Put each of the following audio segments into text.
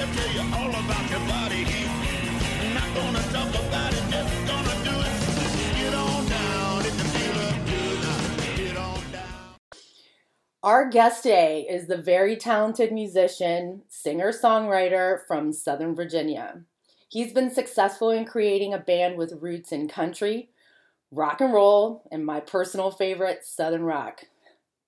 Rock at Night. Our guest today is the very talented musician, singer songwriter from Southern Virginia. He's been successful in creating a band with roots in country, rock and roll, and my personal favorite, Southern rock.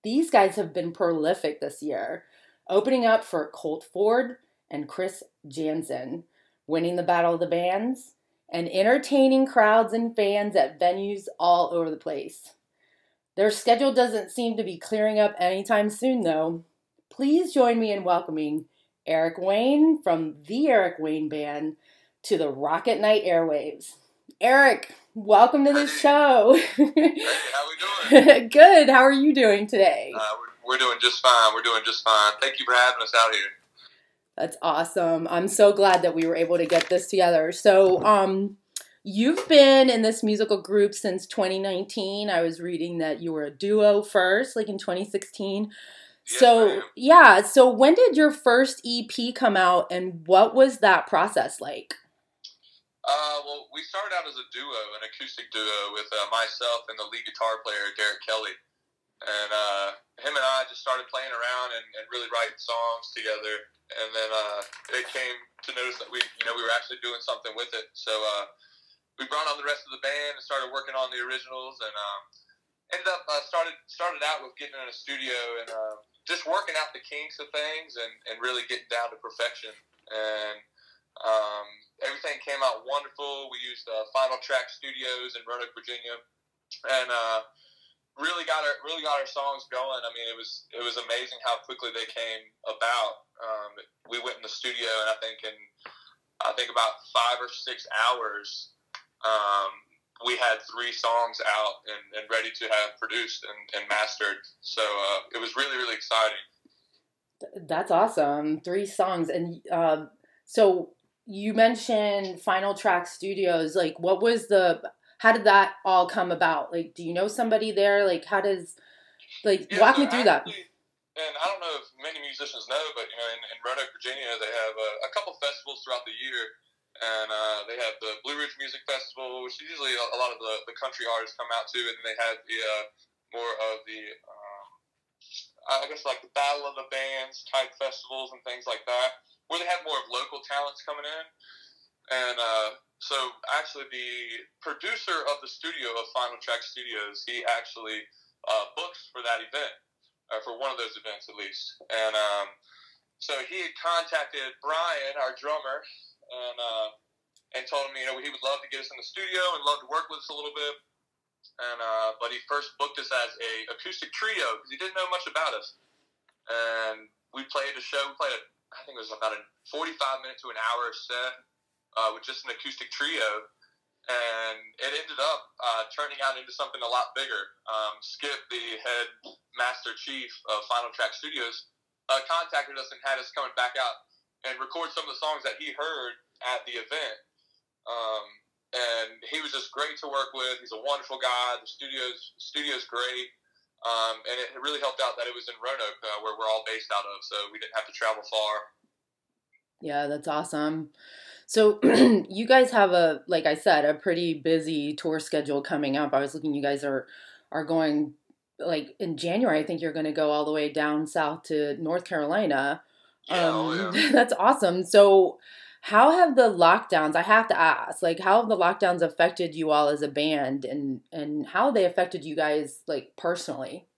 These guys have been prolific this year, opening up for Colt Ford and Chris Janson, winning the Battle of the Bands, and entertaining crowds and fans at venues all over the place. Their schedule doesn't seem to be clearing up anytime soon, though. Please join me in welcoming Eric Wayne from the Eric Wayne Band to the Rock at Night airwaves. Eric, welcome to the show. hey, how we doing? Good. How are you doing today? Uh, we're, we're doing just fine. We're doing just fine. Thank you for having us out here. That's awesome. I'm so glad that we were able to get this together. So, um, You've been in this musical group since 2019. I was reading that you were a duo first, like in 2016. Yes, so, yeah, so when did your first EP come out and what was that process like? Uh, well, we started out as a duo, an acoustic duo with uh, myself and the lead guitar player, Derek Kelly. And uh, him and I just started playing around and, and really writing songs together. And then uh, it came to notice that we, you know, we were actually doing something with it. So uh, we brought on the rest of the band and started working on the originals. And um, ended up uh, started started out with getting in a studio and uh, just working out the kinks of things and, and really getting down to perfection. And um, everything came out wonderful. We used uh, Final Track Studios in Roanoke, Virginia, and uh, really got our really got our songs going. I mean, it was it was amazing how quickly they came about. Um, we went in the studio, and I think in I think about five or six hours, um, we had three songs out and, and ready to have produced and, and mastered. So uh, it was really really exciting. That's awesome. Three songs. And um, so you mentioned Final Track Studios. Like, what was the, how did that all come about? Like, do you know somebody there? Like, how does, like, Yeah, walk so me through that. And I don't know if many musicians know, but you know, in, in Roanoke, Virginia, they have a, a couple festivals throughout the year, and uh, they have the Blue Ridge Music Festival, which usually a, a lot of the, the country artists come out to, and then they have the uh, more of the, um, I guess like the Battle of the Bands type festivals and things like that, where they have more of local talents coming in, and uh, so actually the producer of the studio of Final Track Studios, he actually uh, books for that event uh, for one of those events at least. And um, so he had contacted Brian, our drummer, and uh, and told him, you know, he would love to get us in the studio and love to work with us a little bit. And uh, but he first booked us as a acoustic trio because he didn't know much about us. And we played a show. We played, a, I think it was about a 45 minute to an hour set uh, with just an acoustic trio and it ended up uh, turning out into something a lot bigger. Um, Skip, the head master chief of Final Track Studios, uh, contacted us and had us coming back out and record some of the songs that he heard at the event. Um, and he was just great to work with. He's a wonderful guy. The studio's studio's great. Um, and it really helped out that it was in Roanoke, uh, where we're all based out of, so we didn't have to travel far. Yeah, that's awesome. So you guys have a like I said, a pretty busy tour schedule coming up. I was looking you guys are are going like in January, I think you're gonna go all the way down south to North Carolina. Oh, Um, yeah. that's awesome. So how have the lockdowns I have to ask, like how have the lockdowns affected you all as a band and and how have they affected you guys like personally?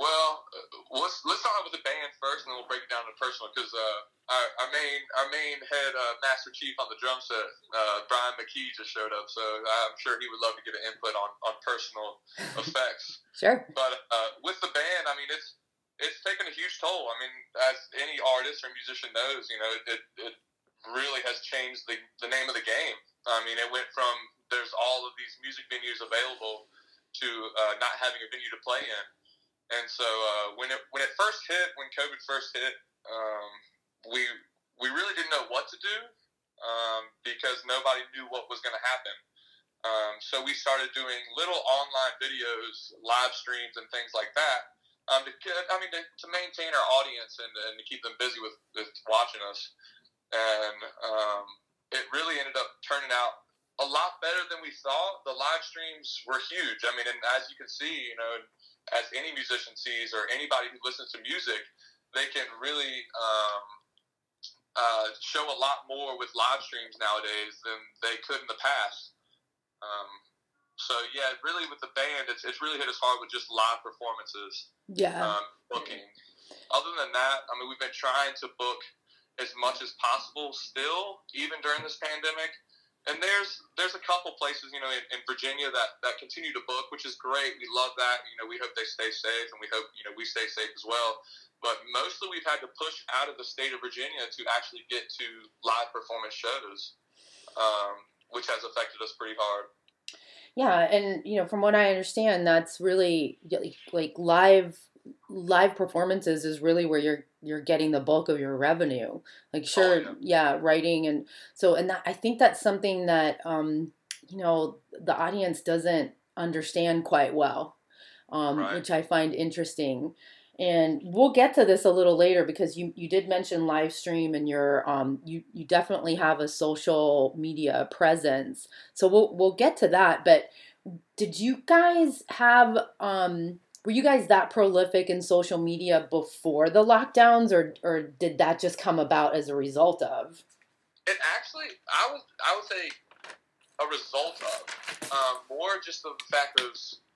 Well, let's let's start with the band first, and then we'll break it down to personal. Because uh, our, our main our main head uh, master chief on the drum set, uh, Brian McKee, just showed up. So I'm sure he would love to get an input on on personal effects. Sure. But uh, with the band, I mean, it's it's taken a huge toll. I mean, as any artist or musician knows, you know, it, it really has changed the, the name of the game. I mean, it went from there's all of these music venues available to uh, not having a venue to play in. And so uh, when it when it first hit, when COVID first hit, um, we we really didn't know what to do um, because nobody knew what was going to happen. Um, so we started doing little online videos, live streams, and things like that. Um, to, I mean, to, to maintain our audience and, and to keep them busy with, with watching us and um, it really ended up turning out a lot better than we thought. The live streams were huge. I mean, and as you can see, you know, as any musician sees or anybody who listens to music, they can really um, uh, show a lot more with live streams nowadays than they could in the past. Um, so yeah, really with the band, it's, it's really hit us hard with just live performances. Yeah. Um, booking. Other than that, I mean, we've been trying to book as much as possible still, even during this pandemic. And there's there's a couple places, you know, in, in Virginia that, that continue to book, which is great. We love that. You know, we hope they stay safe, and we hope you know we stay safe as well. But mostly, we've had to push out of the state of Virginia to actually get to live performance shows, um, which has affected us pretty hard. Yeah, and you know, from what I understand, that's really like live live performances is really where you're you're getting the bulk of your revenue. Like oh, sure, oh, yeah. yeah. writing and so and that, I think that's something that um you know the audience doesn't understand quite well. Um, right. which I find interesting. And we'll get to this a little later because you, you did mention live stream and your um you, you definitely have a social media presence. So we'll we'll get to that. But did you guys have um were you guys that prolific in social media before the lockdowns or or did that just come about as a result of? It actually i would i would say a result of um, more just the fact of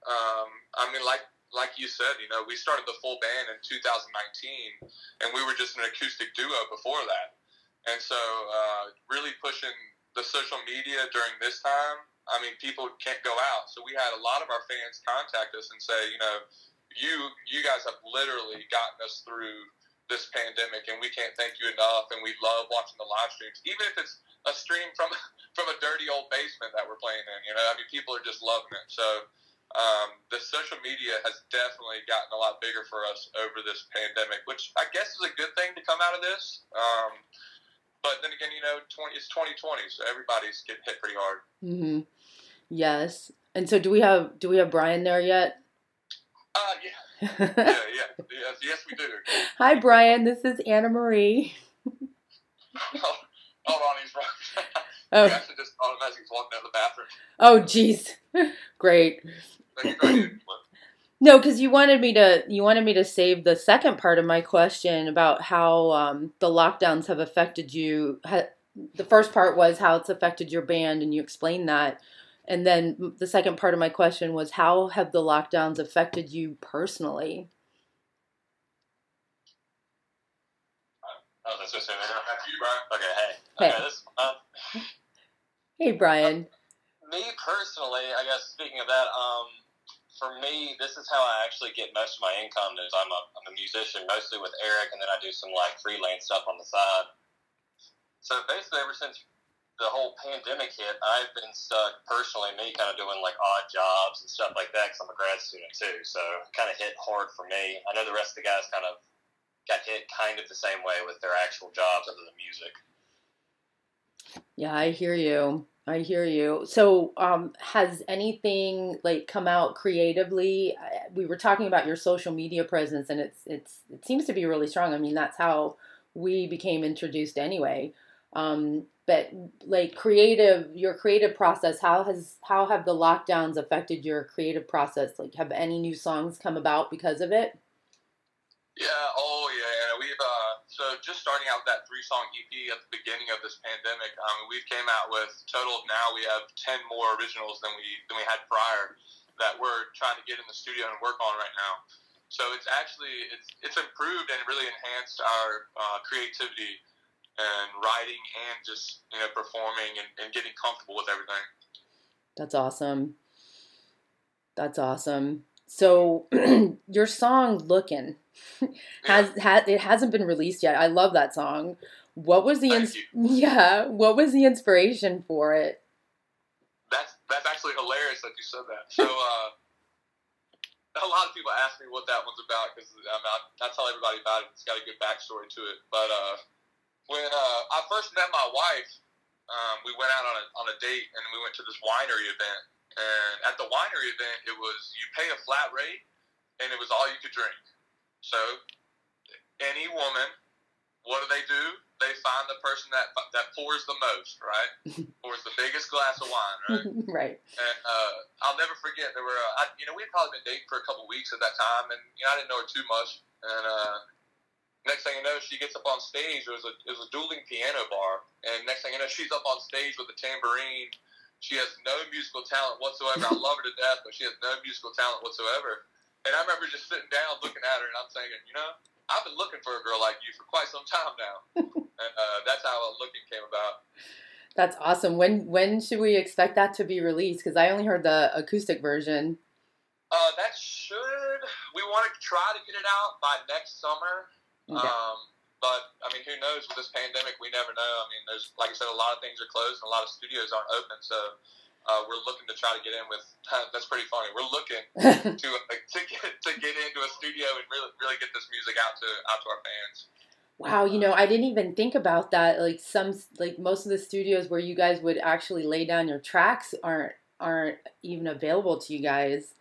um, i mean like like you said you know we started the full band in 2019 and we were just an acoustic duo before that. And so uh, really pushing the social media during this time I mean, people can't go out. So we had a lot of our fans contact us and say, you know, you you guys have literally gotten us through this pandemic, and we can't thank you enough. And we love watching the live streams, even if it's a stream from from a dirty old basement that we're playing in. You know, I mean, people are just loving it. So. Um, the social media has definitely gotten a lot bigger for us over this pandemic, which I guess is a good thing to come out of this. Um, but then again, you know, 20, it's 2020, so everybody's getting hit pretty hard. Mm-hmm. Yes. And so, do we have do we have Brian there yet? Uh, yeah. yeah, yeah, yes, yes, we do. Hi, Brian. This is Anna Marie. oh, hold on, he's right. oh. He actually just automatically walking out the bathroom. Oh, jeez. Great. No, because you wanted me to you wanted me to save the second part of my question about how um, the lockdowns have affected you. the first part was how it's affected your band, and you explained that. And then the second part of my question was how have the lockdowns affected you personally? Oh, that's just After you, Brian. Okay, hey. Hey. Okay, this, um, hey, Brian. Uh, me personally, I guess speaking of that, um, for me, this is how I actually get most of my income. Is I'm a I'm a musician mostly with Eric, and then I do some like freelance stuff on the side. So basically, ever since the whole pandemic hit, I've been stuck personally, me kind of doing like odd jobs and stuff like that because I'm a grad student too. So it kind of hit hard for me. I know the rest of the guys kind of got hit kind of the same way with their actual jobs other than music. Yeah, I hear you. I hear you. So, um, has anything like come out creatively? We were talking about your social media presence, and it's it's it seems to be really strong. I mean, that's how we became introduced anyway. Um, but like creative, your creative process. How has how have the lockdowns affected your creative process? Like, have any new songs come about because of it? Yeah. Oh, so just starting out that three song EP at the beginning of this pandemic. Um, we've came out with total now we have ten more originals than we than we had prior that we're trying to get in the studio and work on right now. So it's actually it's it's improved and really enhanced our uh, creativity and writing and just you know performing and, and getting comfortable with everything. That's awesome. That's awesome. So your song "Looking" has had it hasn't been released yet. I love that song. What was the ins- yeah? What was the inspiration for it? That's that's actually hilarious that you said that. So uh, a lot of people ask me what that one's about because I, mean, I, I tell everybody about it. It's got a good backstory to it. But uh, when uh, I first met my wife, um, we went out on a on a date and we went to this winery event. And at the winery event, it was you pay a flat rate, and it was all you could drink. So any woman, what do they do? They find the person that that pours the most, right? pours the biggest glass of wine, right? right. And uh, I'll never forget. There were, uh, I, you know, we had probably been dating for a couple weeks at that time, and you know, I didn't know her too much. And uh, next thing you know, she gets up on stage. It was a it was a dueling piano bar, and next thing you know, she's up on stage with a tambourine. She has no musical talent whatsoever. I love her to death, but she has no musical talent whatsoever. And I remember just sitting down, looking at her, and I'm saying, you know, I've been looking for a girl like you for quite some time now. and uh, that's how looking came about. That's awesome. When when should we expect that to be released? Because I only heard the acoustic version. Uh, that should. We want to try to get it out by next summer. Okay. Um, but I mean, who knows? With this pandemic, we never know. I mean, there's like I said, a lot of things are closed and a lot of studios aren't open. So uh, we're looking to try to get in with. that's pretty funny. We're looking to uh, to get to get into a studio and really really get this music out to out to our fans. Wow, you know, I didn't even think about that. Like some, like most of the studios where you guys would actually lay down your tracks aren't aren't even available to you guys.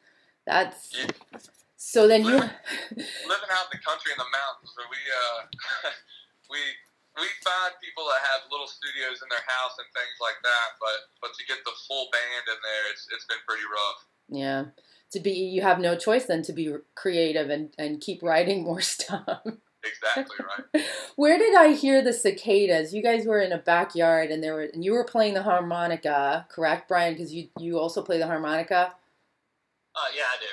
That's yeah. So. Then living, you living out in the country in the mountains, where we uh, we we find people that have little studios in their house and things like that, but but to get the full band in there, it's it's been pretty rough. Yeah, to be you have no choice then to be creative and and keep writing more stuff. Exactly right. Where did I hear the cicadas? You guys were in a backyard and there were and you were playing the harmonica, correct, Brian? Because you you also play the harmonica. Uh, yeah, I do.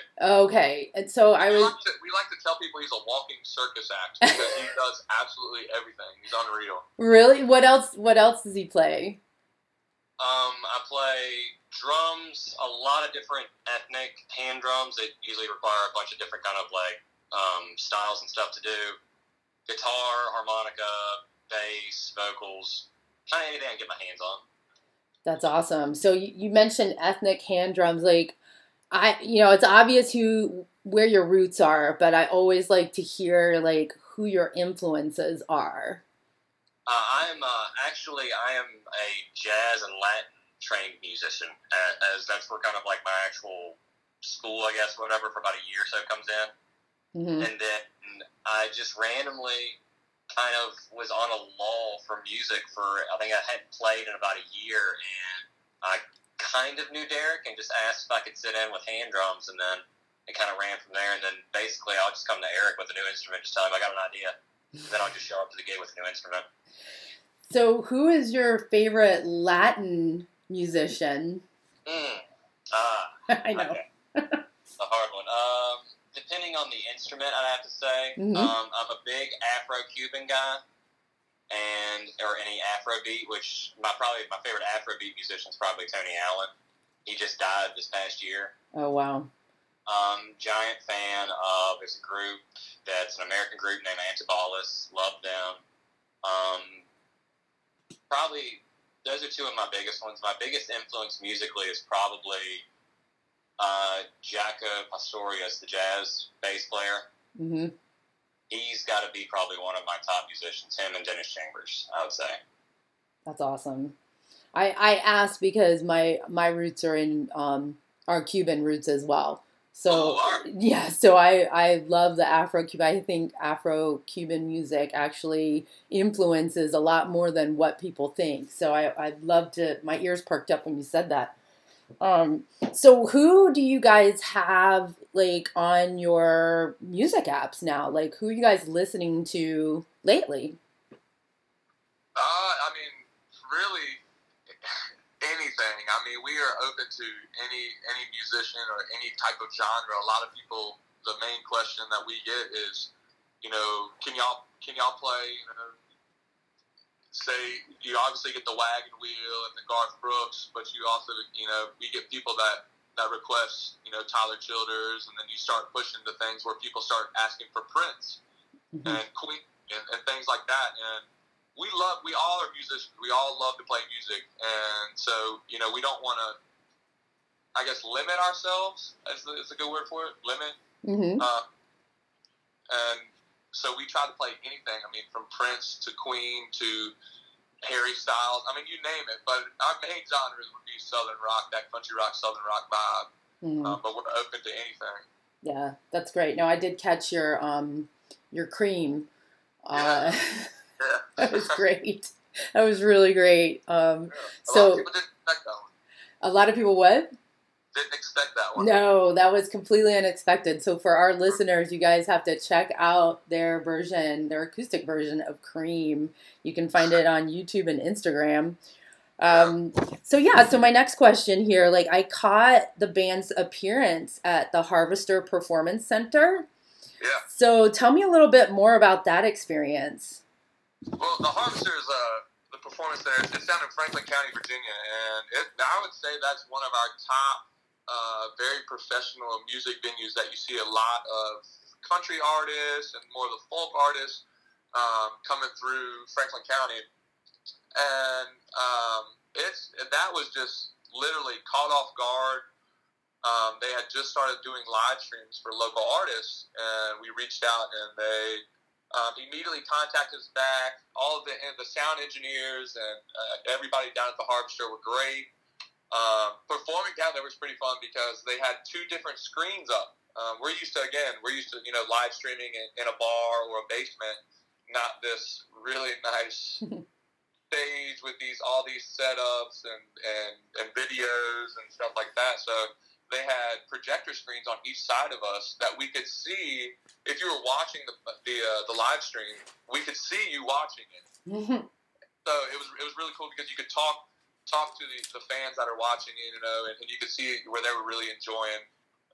Okay, and so I we was. Like to, we like to tell people he's a walking circus act because he does absolutely everything. He's unreal. Really? What else? What else does he play? Um, I play drums, a lot of different ethnic hand drums that usually require a bunch of different kind of like um, styles and stuff to do guitar, harmonica, bass, vocals, kind of anything I can get my hands on. That's awesome. So you, you mentioned ethnic hand drums, like I, you know, it's obvious who where your roots are, but I always like to hear like who your influences are. Uh, I'm uh, actually I am a jazz and Latin trained musician, as that's where kind of like my actual school, I guess, whatever, for about a year or so comes in. Mm-hmm. And then I just randomly kind of was on a lull for music for I think I hadn't played in about a year, and I kind of knew Derek and just asked if I could sit in with hand drums, and then it kind of ran from there. And then basically, I'll just come to Eric with a new instrument, just tell him I got an idea, and then I'll just show up to the gig with a new instrument. So, who is your favorite Latin musician? Mm. Uh, I know. Okay. a hard one. Um, depending on the instrument, I'd have to say. Mm-hmm. Um, I'm a big Afro-Cuban guy, and or any Afrobeat, which my probably my favorite Afrobeat musician is probably Tony Allen. He just died this past year. Oh wow. Um, giant fan of there's a group that's an American group named Antibalas. Love them. Um, probably those are two of my biggest ones. My biggest influence musically is probably uh, Jaco Pastorius, the jazz bass player. Mm-hmm. He's got to be probably one of my top musicians. Him and Dennis Chambers, I would say. That's awesome. I I asked because my my roots are in um, are Cuban roots as well. So oh, yeah, so I I love the Afro Cuban. I think Afro Cuban music actually influences a lot more than what people think. So I I'd love to. My ears perked up when you said that. Um, so who do you guys have like on your music apps now? Like who are you guys listening to lately? Uh, I mean, really anything. I mean, we are open to any any musician or any type of genre. A lot of people, the main question that we get is, you know, can y'all can y'all play you know say you obviously get the wagon wheel and the Garth Brooks, but you also you know we get people that that requests, you know, Tyler Childers, and then you start pushing to things where people start asking for Prince Mhm. and Queen and, and things like that. And we love, we all are musicians. We all love to play music, and so you know, we don't want to, I guess, limit ourselves. Is, is a good word for it. Limit. hmm Uh, and so we try to play anything. I mean, from Prince to Queen to Harry Styles. I mean, you name it. But our main genres would be Southern rock, that country rock, Southern rock vibe. hmm Um, but we're open to anything. Yeah, that's great. No, I did catch your um your cream. Uh, Yeah. that was great. That was really great. Um, A lot of so people didn't expect that one. a lot of people what? Didn't expect that one. No, that was completely unexpected. So for our listeners, you guys have to check out their version, their acoustic version of Cream. You can find it on YouTube and Instagram. Um, so yeah, so my next question here, like I caught the band's appearance at the Harvester Performance Center. Yeah. So tell me a little bit more about that experience. Well, the Harvesters, uh, the performance there, it's down in Franklin County, Virginia, and it, I would say that's one of our top, uh, very professional music venues that you see a lot of country artists and more of the folk artists um, coming through Franklin County, and um, it's that was just literally caught off guard. Um, they had just started doing live streams for local artists, and we reached out and they um, immediately contacted us back. All of the the sound engineers and uh, everybody down at the Harvester were great. Um, performing down there was pretty fun because they had two different screens up. Um, we're used to again, we're used to you know live streaming in, in a bar or a basement, not this really nice stage with these all these setups and, and, and videos and stuff like that. So they had projector screens on each side of us that we could see. If you were watching the the, uh, the live stream, we could see you watching it. So it was it was really cool because you could talk talk to the, the fans that are watching it, you know, and, and you could see where they were really enjoying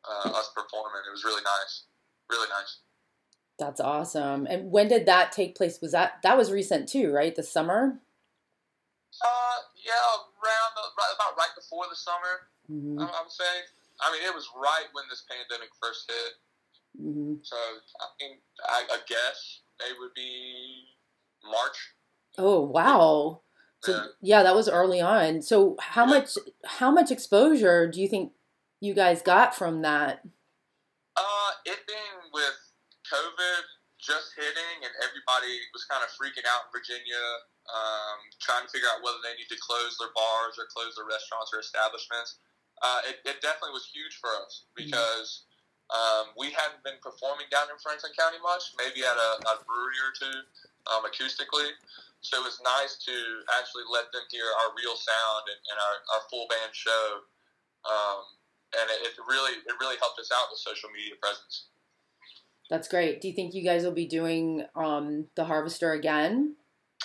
uh, us performing. It was really nice, really nice. That's awesome. And when did that take place? Was that that was recent too, right? The summer. Uh, yeah, around the, right, about right before the summer, hmm I, I would say. I mean, it was right when this pandemic first hit. hmm So I mean, I, I guess it would be March. Oh wow. So Yeah. that was early on. So how much how much exposure do you think you guys got from that? Uh, it being with COVID just hitting and everybody was kind of freaking out in Virginia, um, trying to figure out whether they need to close their bars or close their restaurants or establishments. Uh, it, it definitely was huge for us because um, we hadn't been performing down in Franklin County much, maybe at a, a brewery or two um, acoustically. So it was nice to actually let them hear our real sound and, and our, our full band show. Um, and it, it really it really helped us out with social media presence. That's great. Do you think you guys will be doing um, the Harvester again?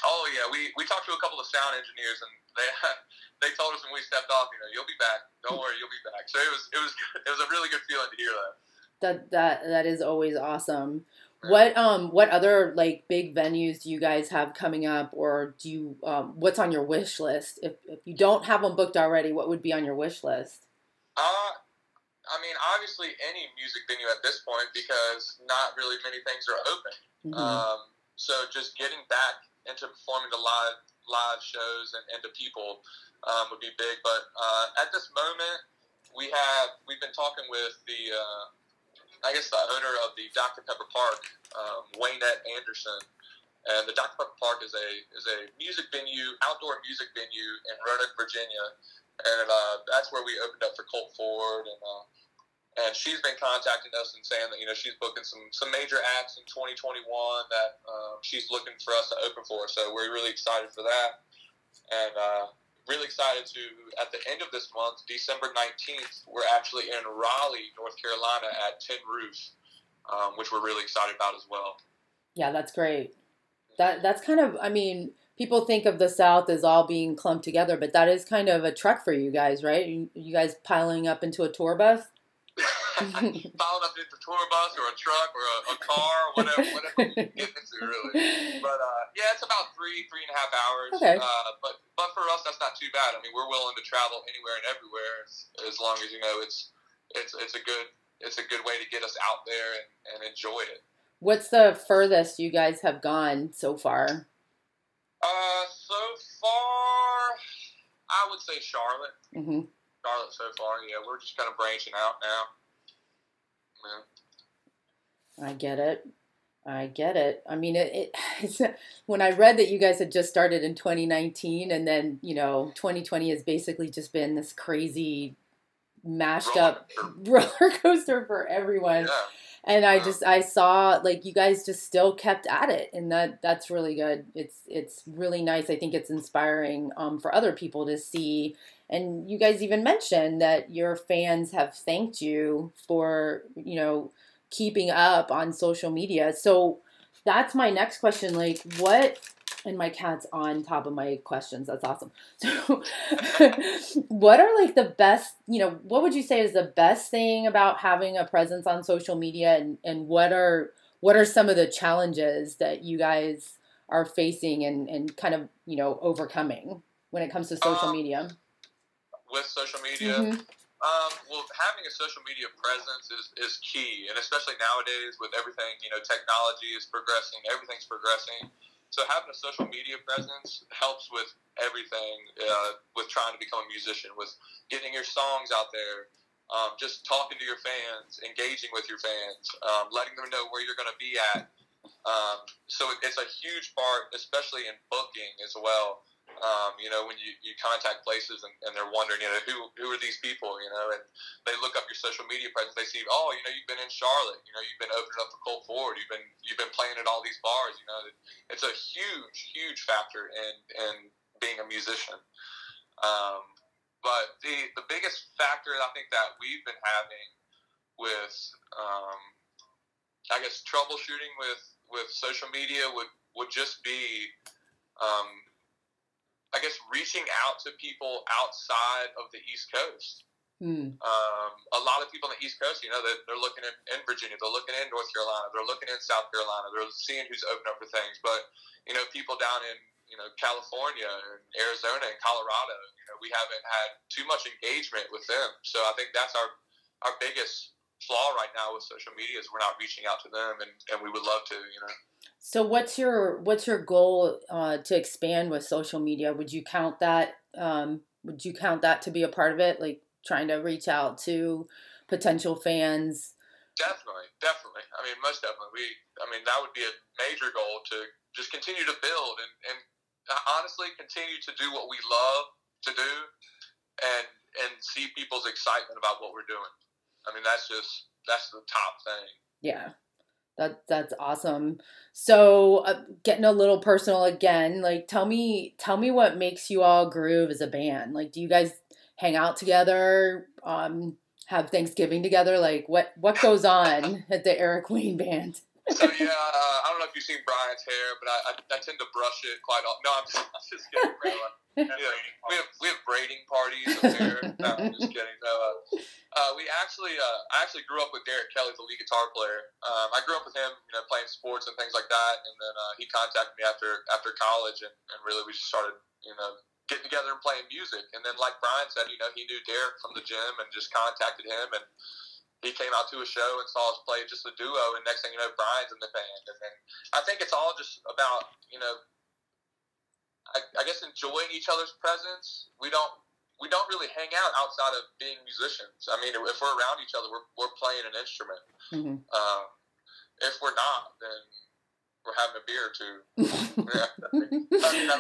Oh yeah, we, we talked to a couple of sound engineers and they they told us when we stepped off, you know, you'll be back. Don't worry, you'll be back. So it was it was it was a really good feeling to hear that. That that that is always awesome. What um what other like big venues do you guys have coming up, or do you um, what's on your wish list? If if you don't have them booked already, what would be on your wish list? Uh, I mean, obviously any music venue at this point because not really many things are open. Mhm. Um, so just getting back into performing the live live shows and, and to people um, would be big. But uh, at this moment, we have we've been talking with the uh, I guess the owner of the Dr Pepper Park, um, Waynette Anderson. And the Dr Pepper Park is a is a music venue, outdoor music venue in Roanoke, Virginia, and uh, that's where we opened up for Colt Ford and. Uh, and she's been contacting us and saying that you know she's booking some some major acts in 2021 that um, she's looking for us to open for. So we're really excited for that, and uh, really excited to at the end of this month, December 19th, we're actually in Raleigh, North Carolina at Tin Roof, um, which we're really excited about as well. Yeah, that's great. That that's kind of I mean, people think of the South as all being clumped together, but that is kind of a trek for you guys, right? You, you guys piling up into a tour bus? Following up into a tour bus or a truck or a, a car, whatever, whatever you get into, really. But uh, yeah, it's about three, three and a half hours. Okay. Uh, but but for us, that's not too bad. I mean, we're willing to travel anywhere and everywhere as, as long as you know it's it's it's a good it's a good way to get us out there and, and enjoy it. What's the furthest you guys have gone so far? Uh, so far, I would say Charlotte. Mm-hmm. Charlotte so far. Yeah, we're just kind of branching out now. Yeah. I get it. I get it. I mean, it, it it's, when I read that you guys had just started in 2019, and then you know 2020 has basically just been this crazy mashed roller up roller coaster for everyone. Yeah. And I just I saw like you guys just still kept at it, and that that's really good. It's it's really nice. I think it's inspiring um, for other people to see. And you guys even mentioned that your fans have thanked you for you know keeping up on social media. So that's my next question. Like, what? And my cat's on top of my questions. That's awesome. So, what are like the best? You know, what would you say is the best thing about having a presence on social media, and and what are what are some of the challenges that you guys are facing and and kind of you know overcoming when it comes to social Um, media? With social media, Mhm. Um, well, having a social media presence is, is key, and especially nowadays with everything, you know, technology is progressing, everything's progressing. So having a social media presence helps with everything, uh, with trying to become a musician, with getting your songs out there, um, just talking to your fans, engaging with your fans, um, letting them know where you're going to be at. Um, so it's a huge part, especially in booking as well um, you know, when you, you contact places and, and they're wondering, you know, who who are these people, you know, and they look up your social media presence, they see, oh, you know, you've been in Charlotte, you know, you've been opening up for Colt Ford, you've been you've been playing at all these bars, you know, it's a huge huge factor in in being a musician. Um, but the the biggest factor I think that we've been having with, um, I guess, troubleshooting with with social media would would just be. Um, I guess reaching out to people outside of the East Coast. Hmm. Um, a lot of people on the East Coast, you know, they're, they're looking in, in Virginia, they're looking in North Carolina, they're looking in South Carolina, they're seeing who's open up for things. But you know, people down in you know California and Arizona and Colorado, you know, we haven't had too much engagement with them. So I think that's our our biggest flaw right now with social media is we're not reaching out to them, and, and we would love to, you know. So what's your what's your goal uh, to expand with social media? Would you count that? Um, would you count that to be a part of it? Like trying to reach out to potential fans. Definitely, definitely. I mean, most definitely. We, I mean, that would be a major goal to just continue to build and, and honestly continue to do what we love to do, and and see people's excitement about what we're doing. I mean, that's just that's the top thing. Yeah, that that's awesome. So uh, getting a little personal again, like tell me tell me what makes you all groove as a band. Like, do you guys hang out together? Um, have Thanksgiving together? Like, what what goes on at the Eric Wayne Band? So yeah, uh, I don't know if you've seen Brian's hair, but I, I, I tend to brush it quite often. No, I'm just, I'm just kidding. Yeah, we have we have braiding parties up here. No, I'm just kidding. No, uh, uh, we actually uh, I actually grew up with Derek Kelly, the lead guitar player. Um, I grew up with him, you know, playing sports and things like that. And then uh, he contacted me after after college, and, and really we just started, you know, getting together and playing music. And then, like Brian said, you know, he knew Derek from the gym and just contacted him and. He came out to a show and saw us play just a duo, and next thing you know, Brian's in the band. And then I think it's all just about you know I, I guess enjoying each other's presence. We don't we don't really hang out outside of being musicians. I mean, if we're around each other, we're, we're playing an instrument. Mhm. Um, if we're not, then we're having a beer or two. Yeah. I mean, I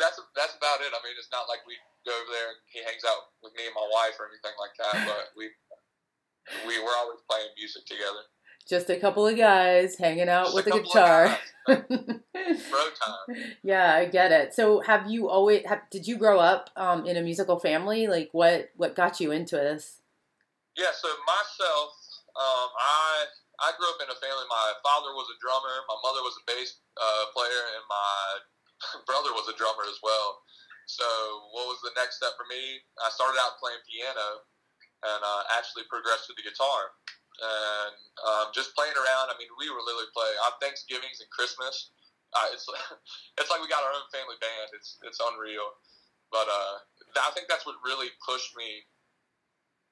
that's that's about it. I mean, it's not like we go over there and he hangs out with me and my wife or anything like that. But we we we're always playing music together. Just a couple of guys hanging out Just with a a guitar. Bro time. yeah, I get it. So, have you always have, did you grow up um, in a musical family? Like, what what got you into this? Yeah, so myself, um, I I grew up in a family. My father was a drummer, my mother was a bass uh, player, and my brother was a drummer as well. So, what was the next step for me? I started out playing piano, and uh, actually progressed to the guitar. And um, just playing around. I mean, we were literally playing on Thanksgivings and Christmas. Uh, it's it's like we got our own family band. It's it's unreal. But uh, I think that's what really pushed me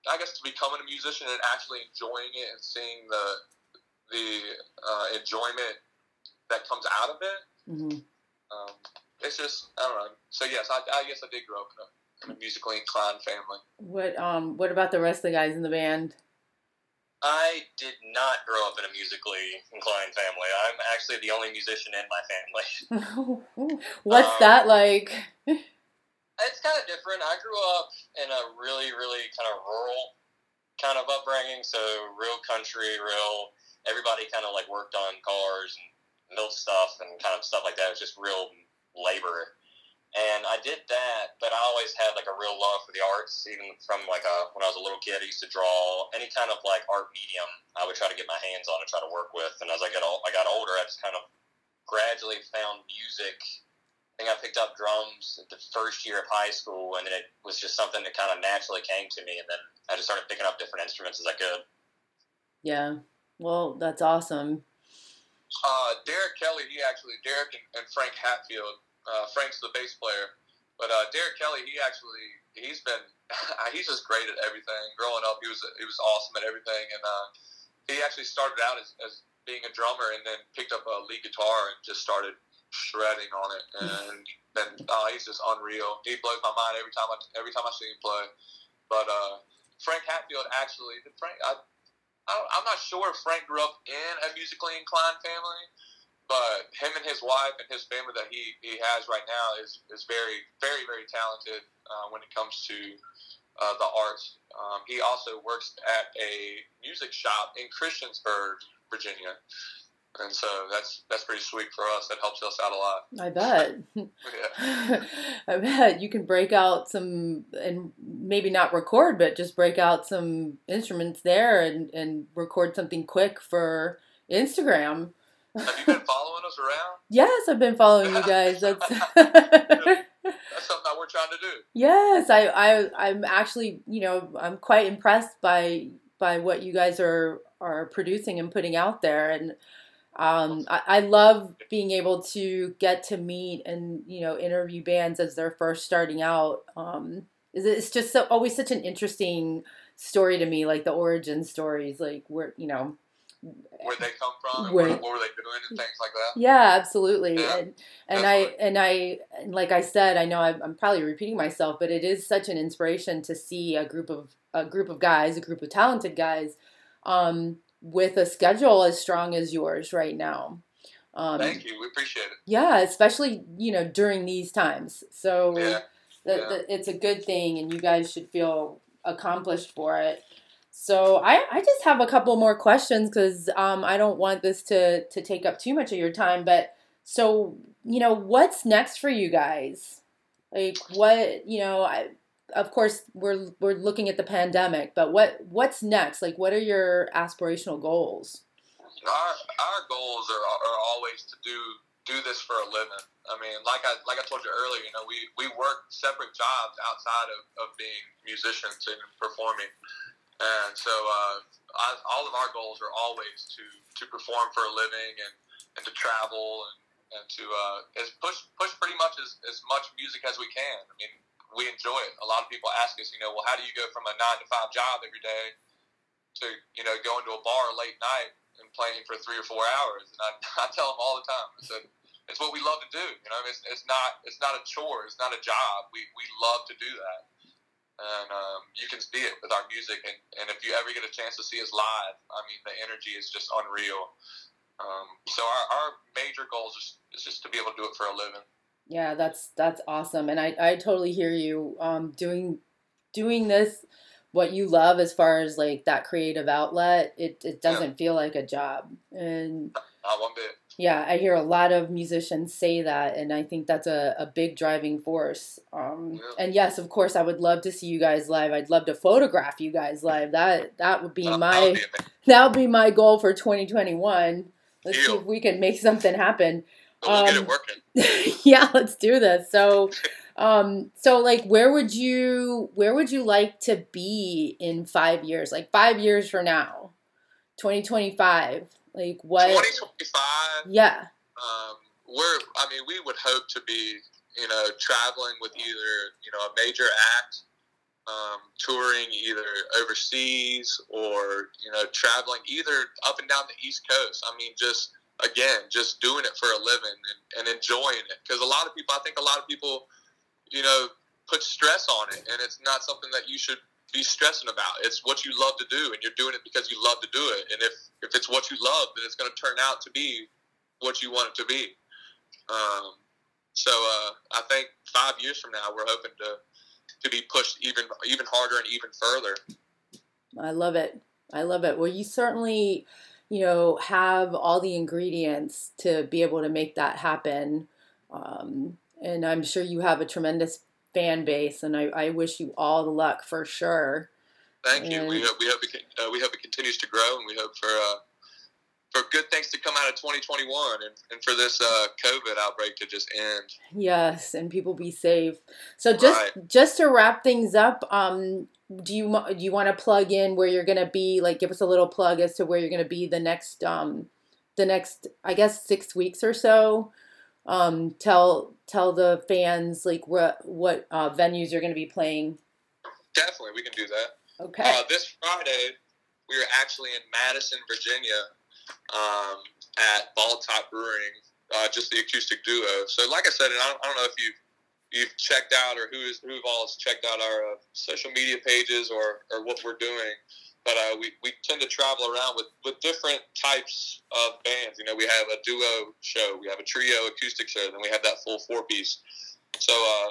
I guess to becoming a musician and actually enjoying it and seeing the the uh, enjoyment that comes out of it. hmm Um, it's just I don't know. So yes, I, I guess I did grow up in a, in a musically inclined family. What um what about the rest of the guys in the band? I did not grow up in a musically inclined family. I'm actually the only musician in my family. What's Um, that like? It's kind of different. I grew up in a really, really kind of rural kind of upbringing. So real country, real. Everybody kind of like worked on cars and milk stuff and kind of stuff like that. It was just real labor. And I did that, but I always had like a real love for the arts. Even from like a, when I was a little kid, I used to draw any kind of like art medium. I would try to get my hands on and try to work with. And as I got ol- I got older, I just kind of gradually found music. I think I picked up drums the first year of high school, and then it was just something that kind of naturally came to me. And then I just started picking up different instruments as I could. Yeah. Well, that's awesome. Uh, Derek Kelly, he actually Derek and, and Frank Hatfield. Uh, Frank's the bass player, but uh, Derek Kelly, he actually he's been he's just great at everything. Growing up, he was he was awesome at everything, and uh, he actually started out as, as being a drummer, and then picked up a lead guitar and just started shredding on it. And then uh, he's just unreal. He blows my mind every time I every time I see him play. But uh, Frank Hatfield actually, Frank, I, I I'm not sure if Frank grew up in a musically inclined family, but him and his wife and his family that he, he has right now is, is very, very, very talented uh, when it comes to uh, the arts. Um, he also works at a music shop in Christiansburg, Virginia. And so that's that's pretty sweet for us. That helps us out a lot. I bet. Yeah. I bet you can break out some and maybe not record, but just break out some instruments there and, and record something quick for Instagram. Have you been following us around? Yes, I've been following you guys. That's That's something that we're trying to do. yes, I, I I'm actually you know I'm quite impressed by by what you guys are are producing and putting out there and um, I, I love being able to get to meet and you know interview bands as they're first starting out um, is it's just so, always such an interesting story to me like the origin stories like where you know Where they come from and Where- what, what were they doing and things like that. yeah absolutely Yeah, and and I and I and like I said I know I'm, I'm probably repeating myself but it is such an inspiration to see a group of a group of guys a group of talented guys um, with a schedule as strong as yours right now um, Thank you. We appreciate it. yeah especially you know during these times so Yeah. that, yeah. that it's a good thing and you guys should feel accomplished for it so i, I just have a couple more questions because um, i don't want this to, to take up too much of your time but so you know what's next for you guys? Like what you know I, of course we're we're looking at the pandemic but what what's next? Like what are your aspirational goals? Our our goals are, are always to do do this for a living. I mean, like I like I told you earlier, you know, we, we work separate jobs outside of, of being musicians and performing, and so uh, I, all of our goals are always to, to perform for a living and, and to travel and, and to uh, push push pretty much as, as much music as we can. I mean, we enjoy it. A lot of people ask us, you know, well, how do you go from a nine to five job every day to you know going to a bar late night and playing for three or four hours? And I, I tell them all the time, I said, it's what we love to do. You know, it's, it's not it's not a chore. It's not a job. We we love to do that, and um, you can see it with our music. And, and if you ever get a chance to see us live, I mean, the energy is just unreal. Um, so our, our major goal is, is just to be able to do it for a living. Yeah, that's that's awesome, and I I totally hear you. Um, doing doing this, what you love as far as like that creative outlet, it it doesn't feel like a job, and Not one bit. Yeah, I hear a lot of musicians say that, and I think that's a, a big driving force. Um, Yeah. and yes, of course, I would love to see you guys live. I'd love to photograph you guys live. That that would be that my would be amazing. that would be my goal for 2021. Let's see if we can make something happen. We'll get Um, it working. yeah, let's do this. So, um, so like, where would you where would you like to be in five years? Like five years from now, 2025. Like what? 2025. Yeah, um, we're I mean we would hope to be you know traveling with either you know a major act um, touring either overseas or you know traveling either up and down the East Coast. I mean, just again, just doing it for a living and, and enjoying it. Because a lot of people, I think, a lot of people, you know, put stress on it, and it's not something that you should be stressing about. It's what you love to do, and you're doing it because you love to do it. And if if it's what you love, then it's going to turn out to be what you want it to be. Um, so uh, I think five years from now, we're hoping to to be pushed even even harder and even further. I love it. I love it. Well, you certainly, you know, have all the ingredients to be able to make that happen. Um, and I'm sure you have a tremendous fan base, and I, I wish you all the luck for sure. Thank and, you. We hope we hope it, uh, we hope it continues to grow, and we hope for uh, for good things to come out of 2021 and, and for this uh, COVID outbreak to just end. Yes, and people be safe. So just right. just to wrap things up, um, do you do you want to plug in where you're going to be? Like, give us a little plug as to where you're going to be the next um, the next I guess six weeks or so. Um, tell tell the fans like what what uh, venues you're going to be playing. Definitely, we can do that. Okay. Uh, this Friday, we are actually in Madison, Virginia um, at Bald Top Brewing, uh, just the acoustic duo. So, like I said, and I don't, I don't know if you you've checked out or who is who've all has checked out our uh, social media pages or or what we're doing. But uh, we, we tend to travel around with, with different types of bands. You know, we have a duo show, we have a trio acoustic show, then we have that full four piece. So, uh,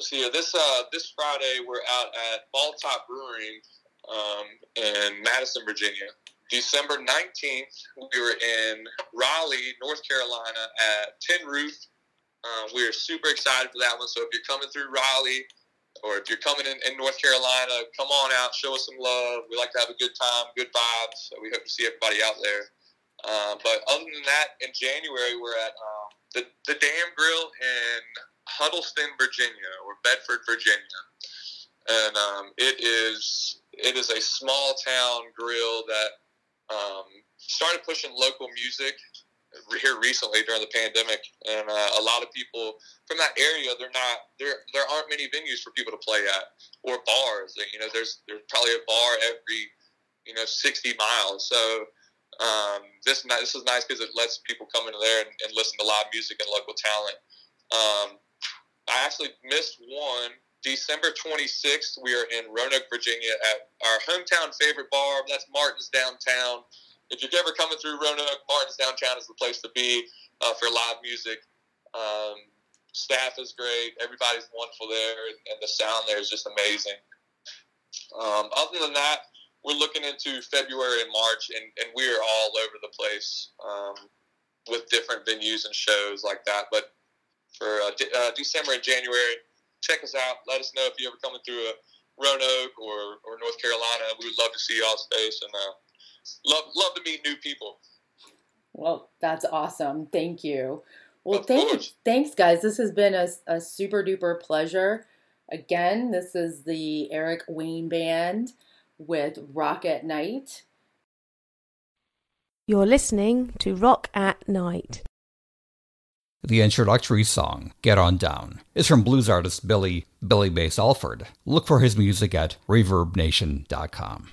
see, this uh, this Friday we're out at Bald Top Brewing um, in Madison, Virginia. December 19th, we were in Raleigh, North Carolina at Tin Roof. Uh, we are super excited for that one. So if you're coming through Raleigh or if you're coming in, in, North Carolina, come on out, show us some love. We like to have a good time, good vibes. So we hope to see everybody out there. Uh, but other than that, in January, we're at um, the, the Dam Grill in Huddleston, Virginia, or Bedford, Virginia. And um, it is it is a small town grill that um, started pushing local music here recently during the pandemic, and uh, a lot of people from that area, they're not there. There aren't many venues for people to play at or bars. You know, there's there's probably a bar every you know 60 miles. So um, this this is nice because it lets people come in there and, and, listen to live music and local talent. Um, I actually missed one. December 26th, we are in Roanoke, Virginia, at our hometown favorite bar. That's Martin's Downtown. If you're ever coming through Roanoke, Martin's Downtown is the place to be uh, for live music. Um, staff is great. Everybody's wonderful there, and, and the sound there is just amazing. Um, other than that, we're looking into February and March, and, and we are all over the place um, with different venues and shows like that. But for uh, de- uh, December and January, check us out. Let us know if you're ever coming through a Roanoke or, or North Carolina. We would love to see y'all's face and uh, love love to meet new people. Well, that's awesome. Thank you. Well, thank thanks, guys. This has been a, a super duper pleasure. Again, this is the Eric Wayne Band with Rock at Night. You're listening to Rock at Night. The introductory song, Get On Down, is from blues artist Billy Billy Bass Alford. Look for his music at ReverbNation.com.